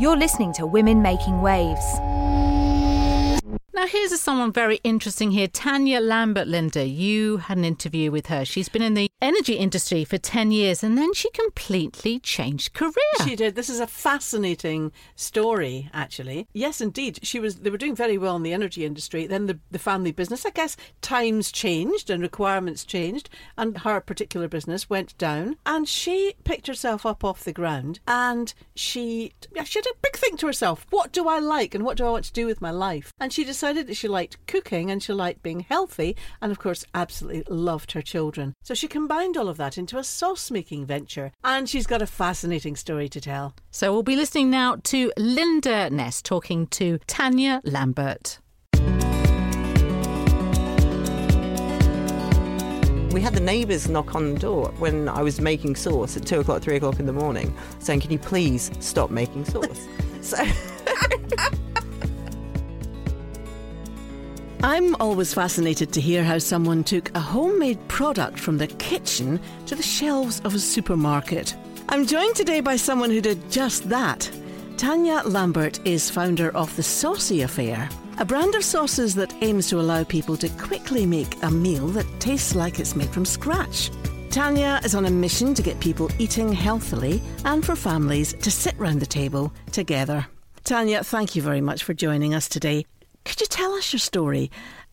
You're listening to Women Making Waves. Now, here's someone very interesting here. Tanya Lambert, Linda. You had an interview with her. She's been in the energy industry for 10 years and then she completely changed career. She did. This is a fascinating story, actually. Yes, indeed. She was. They were doing very well in the energy industry. Then the, the family business, I guess, times changed and requirements changed, and her particular business went down. And she picked herself up off the ground and she, she had a big think to herself what do I like and what do I want to do with my life? And she decided decided that she liked cooking and she liked being healthy, and of course, absolutely loved her children. So she combined all of that into a sauce making venture, and she's got a fascinating story to tell. So we'll be listening now to Linda Ness talking to Tanya Lambert. we had the neighbours knock on the door when I was making sauce at two o'clock, three o'clock in the morning, saying, "Can you please stop making sauce?" so. I'm always fascinated to hear how someone took a homemade product from the kitchen to the shelves of a supermarket. I'm joined today by someone who did just that. Tanya Lambert is founder of The Saucy Affair, a brand of sauces that aims to allow people to quickly make a meal that tastes like it's made from scratch. Tanya is on a mission to get people eating healthily and for families to sit round the table together. Tanya, thank you very much for joining us today. Could you tell us your story?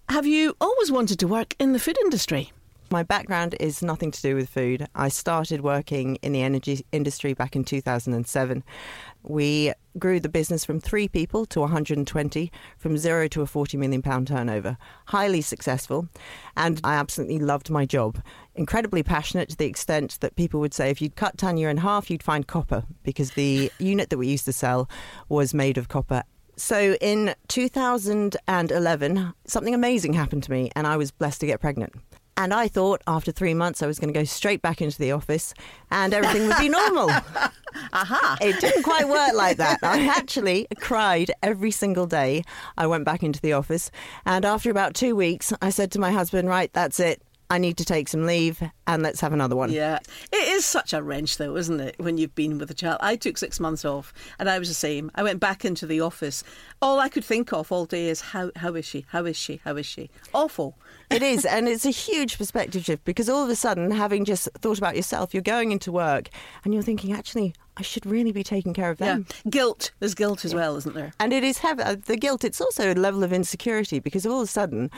Have you always wanted to work in the food industry? My background is nothing to do with food. I started working in the energy industry back in 2007. We grew the business from three people to 120, from zero to a 40 million pound turnover. Highly successful, and I absolutely loved my job. Incredibly passionate to the extent that people would say if you'd cut Tanya in half, you'd find copper because the unit that we used to sell was made of copper so in 2011, something amazing happened to me, and I was blessed to get pregnant. And I thought after three months I was going to go straight back into the office and everything would be normal. Aha. It didn't quite work like that. I actually cried every single day I went back into the office. And after about two weeks, I said to my husband, Right, that's it. I need to take some leave and let's have another one. Yeah. It is such a wrench, though, isn't it, when you've been with a child? I took six months off and I was the same. I went back into the office. All I could think of all day is how, how is she? How is she? How is she? Awful. it is. And it's a huge perspective shift because all of a sudden, having just thought about yourself, you're going into work and you're thinking, actually, I should really be taking care of them. Yeah. Guilt. There's guilt as yeah. well, isn't there? And it is heavy. Uh, the guilt, it's also a level of insecurity because all of a sudden,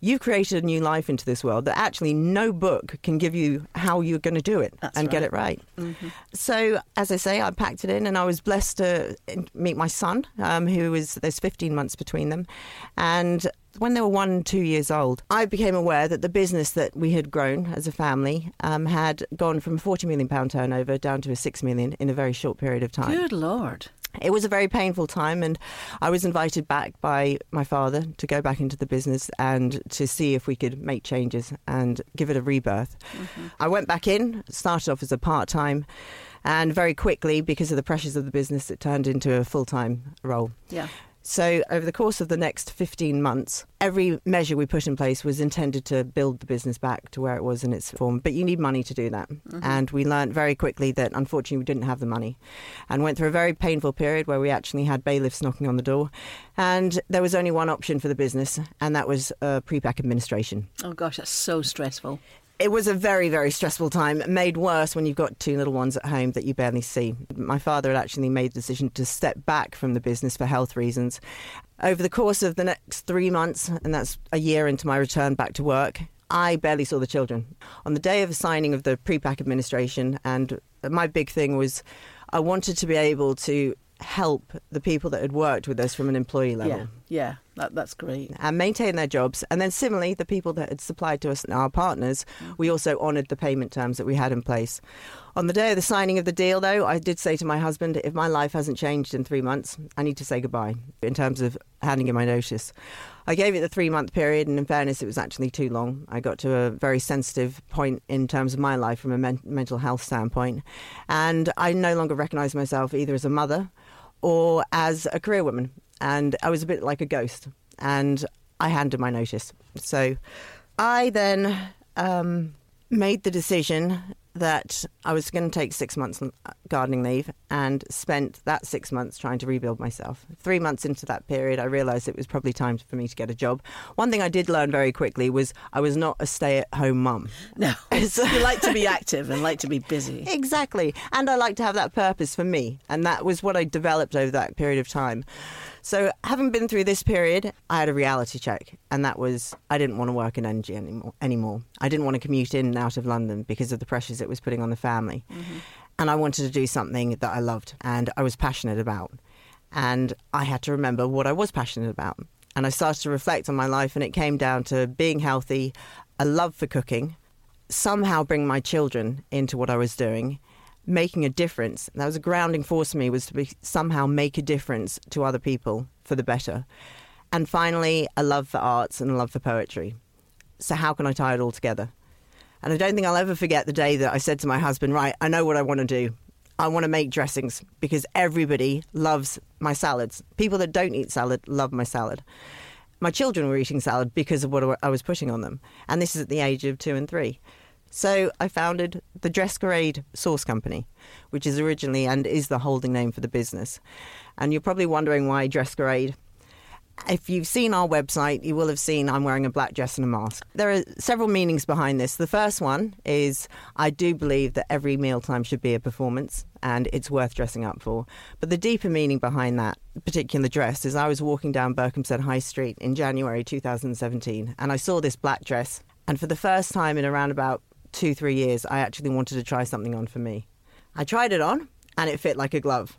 you've created a new life into this world that actually no book can give you how you're going to do it That's and right. get it right. Mm-hmm. So, as I say, I packed it in and I was blessed to meet my son, um, who was, there's 15 months between them. And when they were one and two years old, I became aware that the business that we had grown as a family um, had gone from 40 million pound turnover down to a 6 million in a very short period of time. Good Lord. It was a very painful time, and I was invited back by my father to go back into the business and to see if we could make changes and give it a rebirth. Mm-hmm. I went back in, started off as a part time, and very quickly, because of the pressures of the business, it turned into a full time role. Yeah. So, over the course of the next 15 months, every measure we put in place was intended to build the business back to where it was in its form. But you need money to do that. Mm-hmm. And we learned very quickly that unfortunately we didn't have the money and went through a very painful period where we actually had bailiffs knocking on the door. And there was only one option for the business, and that was uh, pre pack administration. Oh, gosh, that's so stressful it was a very, very stressful time, made worse when you've got two little ones at home that you barely see. My father had actually made the decision to step back from the business for health reasons. Over the course of the next three months, and that's a year into my return back to work, I barely saw the children. On the day of the signing of the pre-pack administration, and my big thing was I wanted to be able to help the people that had worked with us from an employee level. Yeah, yeah, that, that's great. And maintain their jobs. And then similarly, the people that had supplied to us and our partners, mm-hmm. we also honoured the payment terms that we had in place. On the day of the signing of the deal, though, I did say to my husband, if my life hasn't changed in three months, I need to say goodbye in terms of handing in my notice. I gave it the three month period, and in fairness, it was actually too long. I got to a very sensitive point in terms of my life from a men- mental health standpoint. And I no longer recognised myself either as a mother or as a career woman. And I was a bit like a ghost. And I handed my notice. So I then um, made the decision that I was going to take six months gardening leave and spent that six months trying to rebuild myself. Three months into that period, I realised it was probably time for me to get a job. One thing I did learn very quickly was I was not a stay at home mum. No, you like to be active and like to be busy. Exactly. And I like to have that purpose for me. And that was what I developed over that period of time. So, having been through this period, I had a reality check, and that was I didn't want to work in energy anymore. anymore. I didn't want to commute in and out of London because of the pressures it was putting on the family. Mm-hmm. And I wanted to do something that I loved and I was passionate about. And I had to remember what I was passionate about. And I started to reflect on my life, and it came down to being healthy, a love for cooking, somehow bring my children into what I was doing, making a difference. That was a grounding force for me was to be, somehow make a difference to other people for the better. And finally, a love for arts and a love for poetry. So how can I tie it all together? And I don't think I'll ever forget the day that I said to my husband, "Right, I know what I want to do. I want to make dressings because everybody loves my salads. People that don't eat salad love my salad." My children were eating salad because of what I was putting on them. And this is at the age of 2 and 3. So I founded the Dressquerade Sauce Company, which is originally and is the holding name for the business. And you're probably wondering why Dressquerade. If you've seen our website, you will have seen I'm wearing a black dress and a mask. There are several meanings behind this. The first one is I do believe that every mealtime should be a performance and it's worth dressing up for. But the deeper meaning behind that particular dress is I was walking down Berkhamsted High Street in January 2017 and I saw this black dress. And for the first time in around about two, three years, I actually wanted to try something on for me. I tried it on and it fit like a glove.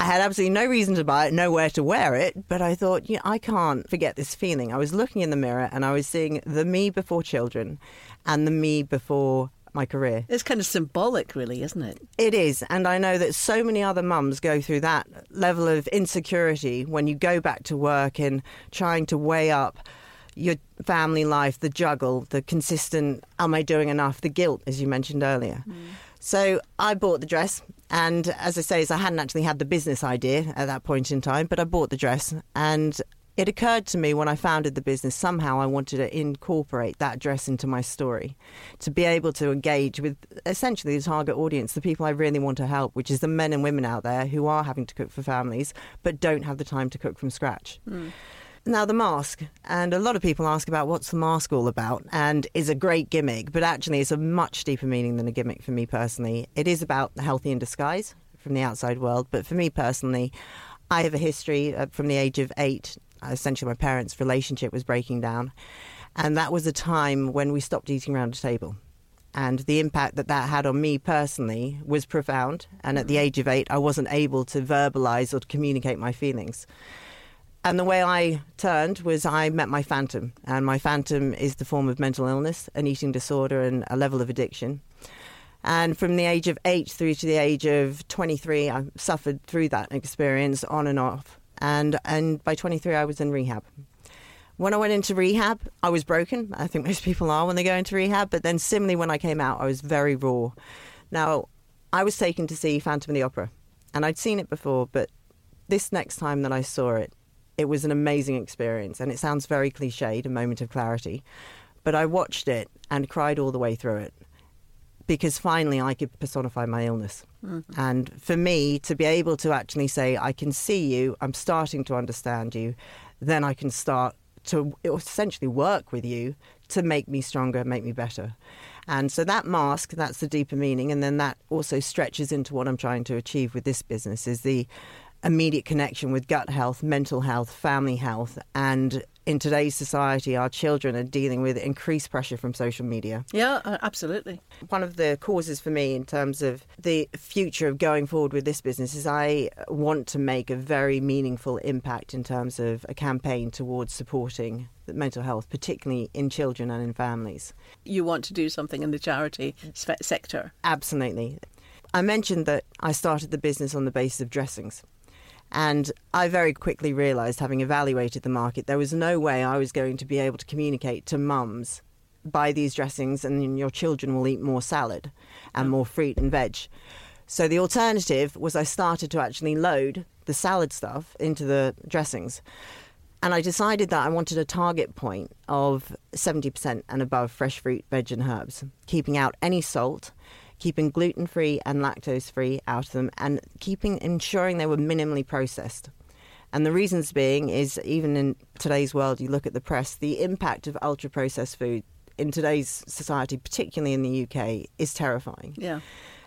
I had absolutely no reason to buy it, nowhere to wear it, but I thought, you know, I can't forget this feeling. I was looking in the mirror and I was seeing the me before children and the me before my career. It's kind of symbolic, really, isn't it? It is. And I know that so many other mums go through that level of insecurity when you go back to work and trying to weigh up your family life, the juggle, the consistent, am I doing enough, the guilt, as you mentioned earlier. Mm. So I bought the dress, and as I say, I hadn't actually had the business idea at that point in time, but I bought the dress, and it occurred to me when I founded the business somehow I wanted to incorporate that dress into my story, to be able to engage with essentially the target audience, the people I really want to help, which is the men and women out there who are having to cook for families but don't have the time to cook from scratch. Mm. Now, the mask, and a lot of people ask about what's the mask all about, and is a great gimmick, but actually it's a much deeper meaning than a gimmick for me personally. It is about healthy in disguise from the outside world, but for me personally, I have a history uh, from the age of eight. Essentially, my parents' relationship was breaking down, and that was a time when we stopped eating around a table. And the impact that that had on me personally was profound. And at the age of eight, I wasn't able to verbalize or to communicate my feelings. And the way I turned was I met my phantom. And my phantom is the form of mental illness, an eating disorder, and a level of addiction. And from the age of eight through to the age of 23, I suffered through that experience on and off. And, and by 23, I was in rehab. When I went into rehab, I was broken. I think most people are when they go into rehab. But then, similarly, when I came out, I was very raw. Now, I was taken to see Phantom of the Opera, and I'd seen it before, but this next time that I saw it, it was an amazing experience. And it sounds very cliched, a moment of clarity. But I watched it and cried all the way through it because finally I could personify my illness. Mm-hmm. And for me to be able to actually say, I can see you, I'm starting to understand you, then I can start to essentially work with you to make me stronger, make me better. And so that mask, that's the deeper meaning. And then that also stretches into what I'm trying to achieve with this business is the immediate connection with gut health, mental health, family health, and in today's society, our children are dealing with increased pressure from social media. Yeah, uh, absolutely. One of the causes for me in terms of the future of going forward with this business is I want to make a very meaningful impact in terms of a campaign towards supporting mental health, particularly in children and in families. You want to do something in the charity sector? Absolutely. I mentioned that I started the business on the basis of dressings. And I very quickly realised, having evaluated the market, there was no way I was going to be able to communicate to mums buy these dressings and your children will eat more salad and mm. more fruit and veg. So the alternative was I started to actually load the salad stuff into the dressings. And I decided that I wanted a target point of 70% and above fresh fruit, veg, and herbs, keeping out any salt, keeping gluten free and lactose free out of them, and keeping ensuring they were minimally processed. And the reasons being is even in today's world, you look at the press, the impact of ultra processed food in today's society, particularly in the UK, is terrifying. Yeah.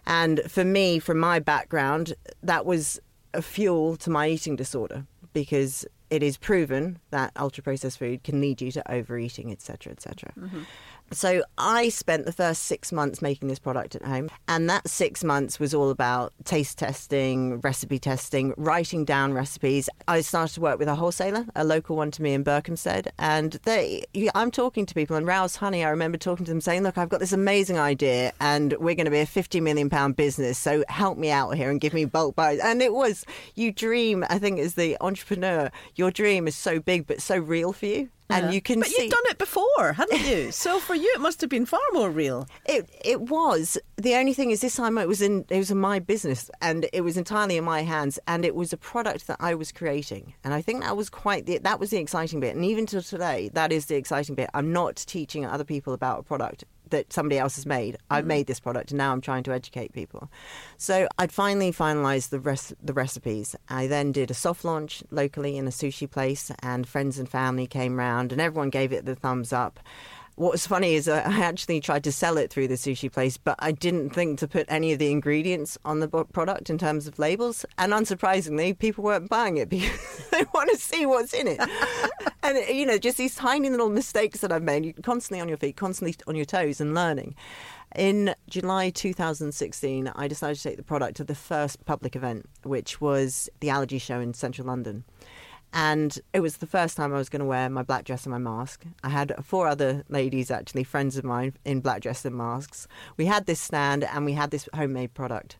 And for me, from my background, that was a fuel to my eating disorder because it is proven that ultra processed food can lead you to overeating, etc., etc. Mm-hmm. So I spent the first six months making this product at home, and that six months was all about taste testing, recipe testing, writing down recipes. I started to work with a wholesaler, a local one to me in Berkhamsted, and they, I'm talking to people, and Rouse Honey, I remember talking to them saying, "Look, I've got this amazing idea, and we're going to be a 50 million pound business, so help me out here and give me bulk buys." And it was, you dream. I think as the entrepreneur, your dream is so big but so real for you and yeah. you can but see. you've done it before, haven't you? so for you, it must have been far more real. It it was. The only thing is, this time it was in it was in my business, and it was entirely in my hands, and it was a product that I was creating, and I think that was quite the, that was the exciting bit, and even to today, that is the exciting bit. I'm not teaching other people about a product that somebody else has made. I've mm-hmm. made this product, and now I'm trying to educate people. So I'd finally finalised the rest the recipes. I then did a soft launch locally in a sushi place, and friends and family came round, and everyone gave it the thumbs up. What was funny is I actually tried to sell it through the sushi place, but I didn't think to put any of the ingredients on the product in terms of labels. And unsurprisingly, people weren't buying it because they want to see what's in it. and, you know, just these tiny little mistakes that I've made, you're constantly on your feet, constantly on your toes and learning. In July 2016, I decided to take the product to the first public event, which was the Allergy Show in central London. And it was the first time I was going to wear my black dress and my mask. I had four other ladies, actually, friends of mine, in black dress and masks. We had this stand and we had this homemade product.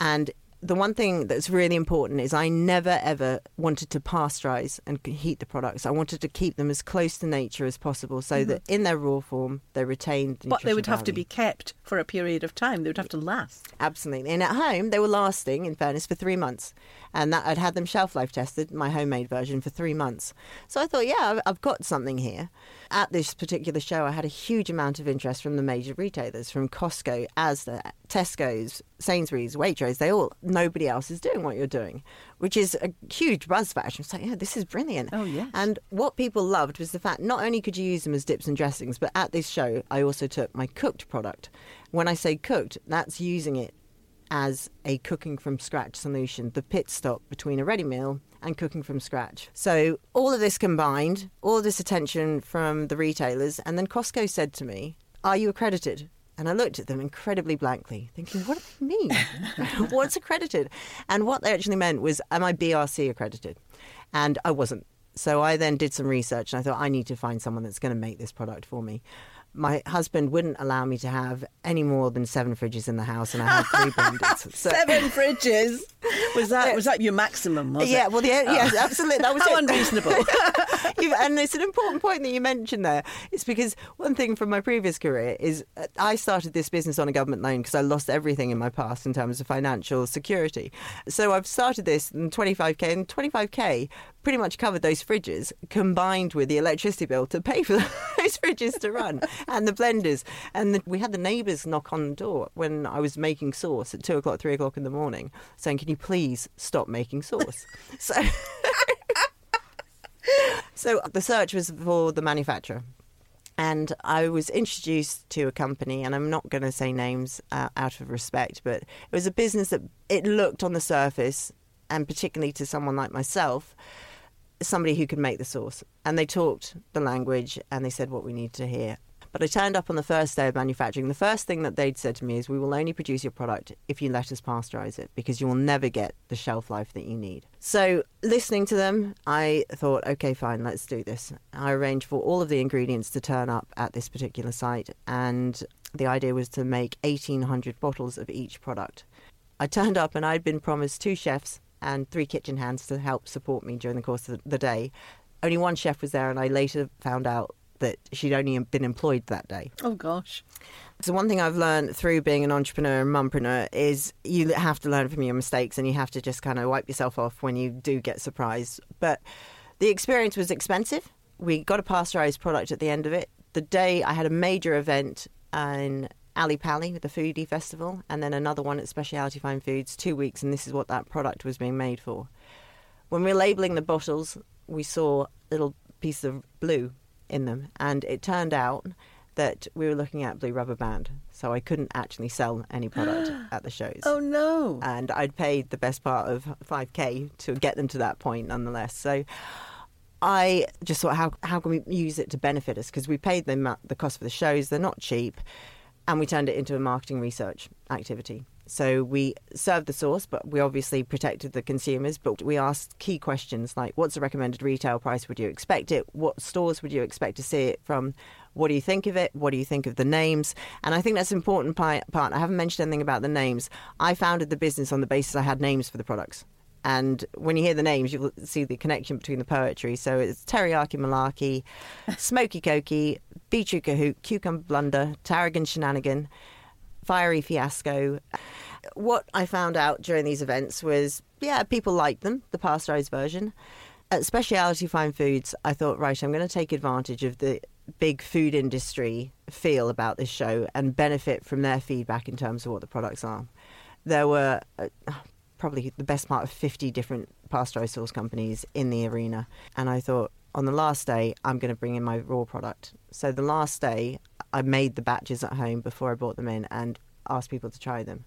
And the one thing that's really important is I never ever wanted to pasteurize and heat the products. I wanted to keep them as close to nature as possible so mm-hmm. that in their raw form they retained. but they would value. have to be kept for a period of time. They would have to last. Absolutely. And at home they were lasting, in fairness, for three months. And that I'd had them shelf life tested, my homemade version, for three months. So I thought, yeah, I've got something here. At this particular show, I had a huge amount of interest from the major retailers, from Costco, Asda, Tesco's, Sainsbury's, Waitrose. They all, nobody else is doing what you're doing, which is a huge buzz factor. It's like, yeah, this is brilliant. Oh, yes. And what people loved was the fact not only could you use them as dips and dressings, but at this show, I also took my cooked product. When I say cooked, that's using it as a cooking from scratch solution, the pit stop between a ready meal and cooking from scratch. So, all of this combined, all this attention from the retailers, and then Costco said to me, Are you accredited? And I looked at them incredibly blankly, thinking, what do they mean? What's accredited? And what they actually meant was, am I BRC accredited? And I wasn't. So I then did some research and I thought, I need to find someone that's going to make this product for me my husband wouldn't allow me to have any more than seven fridges in the house, and I had three blenders. So. seven fridges was that was that your maximum? Was yeah, it? well, yeah, yes, oh. absolutely. That was How it. unreasonable. and it's an important point that you mentioned there. It's because one thing from my previous career is uh, I started this business on a government loan because I lost everything in my past in terms of financial security. So I've started this in 25k, and 25k pretty much covered those fridges combined with the electricity bill to pay for those fridges to run and the blenders. And the, we had the neighbours knock on the door when I was making sauce at two o'clock, three o'clock in the morning, saying, "Can you please stop making sauce?" so. So the search was for the manufacturer and I was introduced to a company, and I'm not going to say names uh, out of respect, but it was a business that it looked on the surface, and particularly to someone like myself, somebody who could make the sauce. And they talked the language and they said what we need to hear. But I turned up on the first day of manufacturing. The first thing that they'd said to me is, We will only produce your product if you let us pasteurize it because you will never get the shelf life that you need. So, listening to them, I thought, Okay, fine, let's do this. I arranged for all of the ingredients to turn up at this particular site, and the idea was to make 1,800 bottles of each product. I turned up and I'd been promised two chefs and three kitchen hands to help support me during the course of the day. Only one chef was there, and I later found out that she'd only been employed that day. Oh, gosh. So, one thing I've learned through being an entrepreneur and mumpreneur is you have to learn from your mistakes and you have to just kind of wipe yourself off when you do get surprised. But the experience was expensive. We got a pasteurized product at the end of it. The day I had a major event in Ali Pali with the Foodie Festival, and then another one at Specialty Fine Foods, two weeks, and this is what that product was being made for. When we were labelling the bottles, we saw little pieces of blue in them, and it turned out that we were looking at blue rubber band, so I couldn't actually sell any product at the shows. Oh no! And I'd paid the best part of 5k to get them to that point, nonetheless. So I just thought, how how can we use it to benefit us? Because we paid them the cost for the shows; they're not cheap, and we turned it into a marketing research activity. So we served the sauce, but we obviously protected the consumers. But we asked key questions like, "What's the recommended retail price? Would you expect it? What stores would you expect to see it from? What do you think of it? What do you think of the names?" And I think that's an important part. I haven't mentioned anything about the names. I founded the business on the basis I had names for the products. And when you hear the names, you'll see the connection between the poetry. So it's teriyaki malarkey, smoky koki, beetroot cahoot, cucumber blunder, tarragon shenanigan, fiery fiasco. What I found out during these events was, yeah, people liked them, the pasteurized version. At Specialty Fine Foods, I thought, right, I'm going to take advantage of the big food industry feel about this show and benefit from their feedback in terms of what the products are. There were uh, probably the best part of 50 different pasteurized sauce companies in the arena. And I thought, on the last day, I'm going to bring in my raw product. So the last day, I made the batches at home before I brought them in and asked people to try them.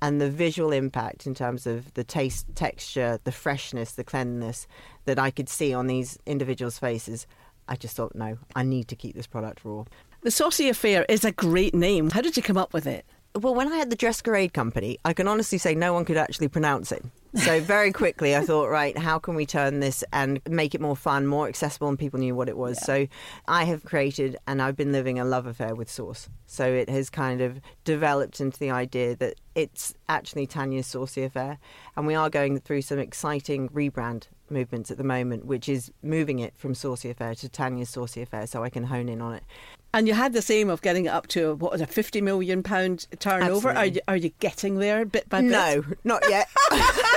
And the visual impact in terms of the taste, texture, the freshness, the cleanliness that I could see on these individuals' faces, I just thought, no, I need to keep this product raw. The Saucy Affair is a great name. How did you come up with it? Well, when I had the Dressquerade company, I can honestly say no one could actually pronounce it. So very quickly, I thought, right, how can we turn this and make it more fun, more accessible, and people knew what it was. Yeah. So I have created, and I've been living a love affair with sauce. So it has kind of developed into the idea that it's actually Tanya's Saucy Affair, and we are going through some exciting rebrand movements at the moment, which is moving it from Saucy Affair to Tanya's Saucy Affair, so I can hone in on it. And you had the aim of getting it up to what was a fifty million pound turnover. Are you, are you getting there bit by bit? No, not yet.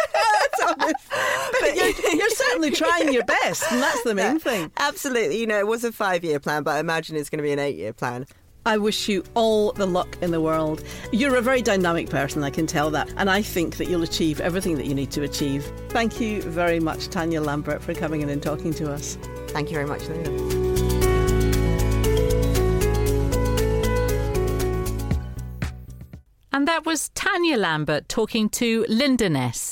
but you're, you're, certainly trying your best, and that's the main thing. Absolutely. You know, it was a five year plan, but I imagine it's going to be an eight year plan. I wish you all the luck in the world. You're a very dynamic person, I can tell that. And I think that you'll achieve everything that you need to achieve. Thank you very much, Tanya Lambert, for coming in and talking to us. Thank you very much, Linda. And that was Tanya Lambert talking to Linda Ness.